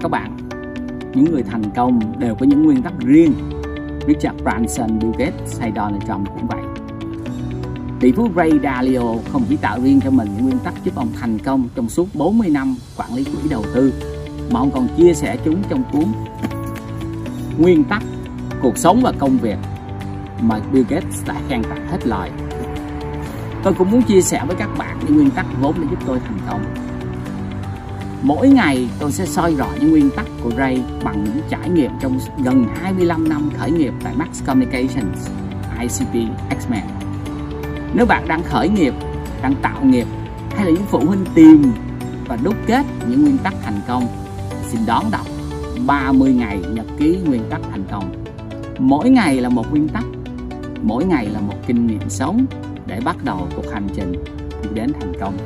các bạn những người thành công đều có những nguyên tắc riêng Richard Branson, Bill Gates hay Donald Trump cũng vậy tỷ phú Ray Dalio không chỉ tạo riêng cho mình những nguyên tắc giúp ông thành công trong suốt 40 năm quản lý quỹ đầu tư mà ông còn chia sẻ chúng trong cuốn Nguyên tắc cuộc sống và công việc mà Bill Gates đã khen tặng hết lời. Tôi cũng muốn chia sẻ với các bạn những nguyên tắc vốn để giúp tôi thành công. Mỗi ngày tôi sẽ soi rõ những nguyên tắc của Ray bằng những trải nghiệm trong gần 25 năm khởi nghiệp tại Max Communications, ICP X-Men. Nếu bạn đang khởi nghiệp, đang tạo nghiệp hay là những phụ huynh tìm và đúc kết những nguyên tắc thành công, xin đón đọc 30 ngày nhật ký nguyên tắc thành công. Mỗi ngày là một nguyên tắc, mỗi ngày là một kinh nghiệm sống để bắt đầu cuộc hành trình đi đến thành công.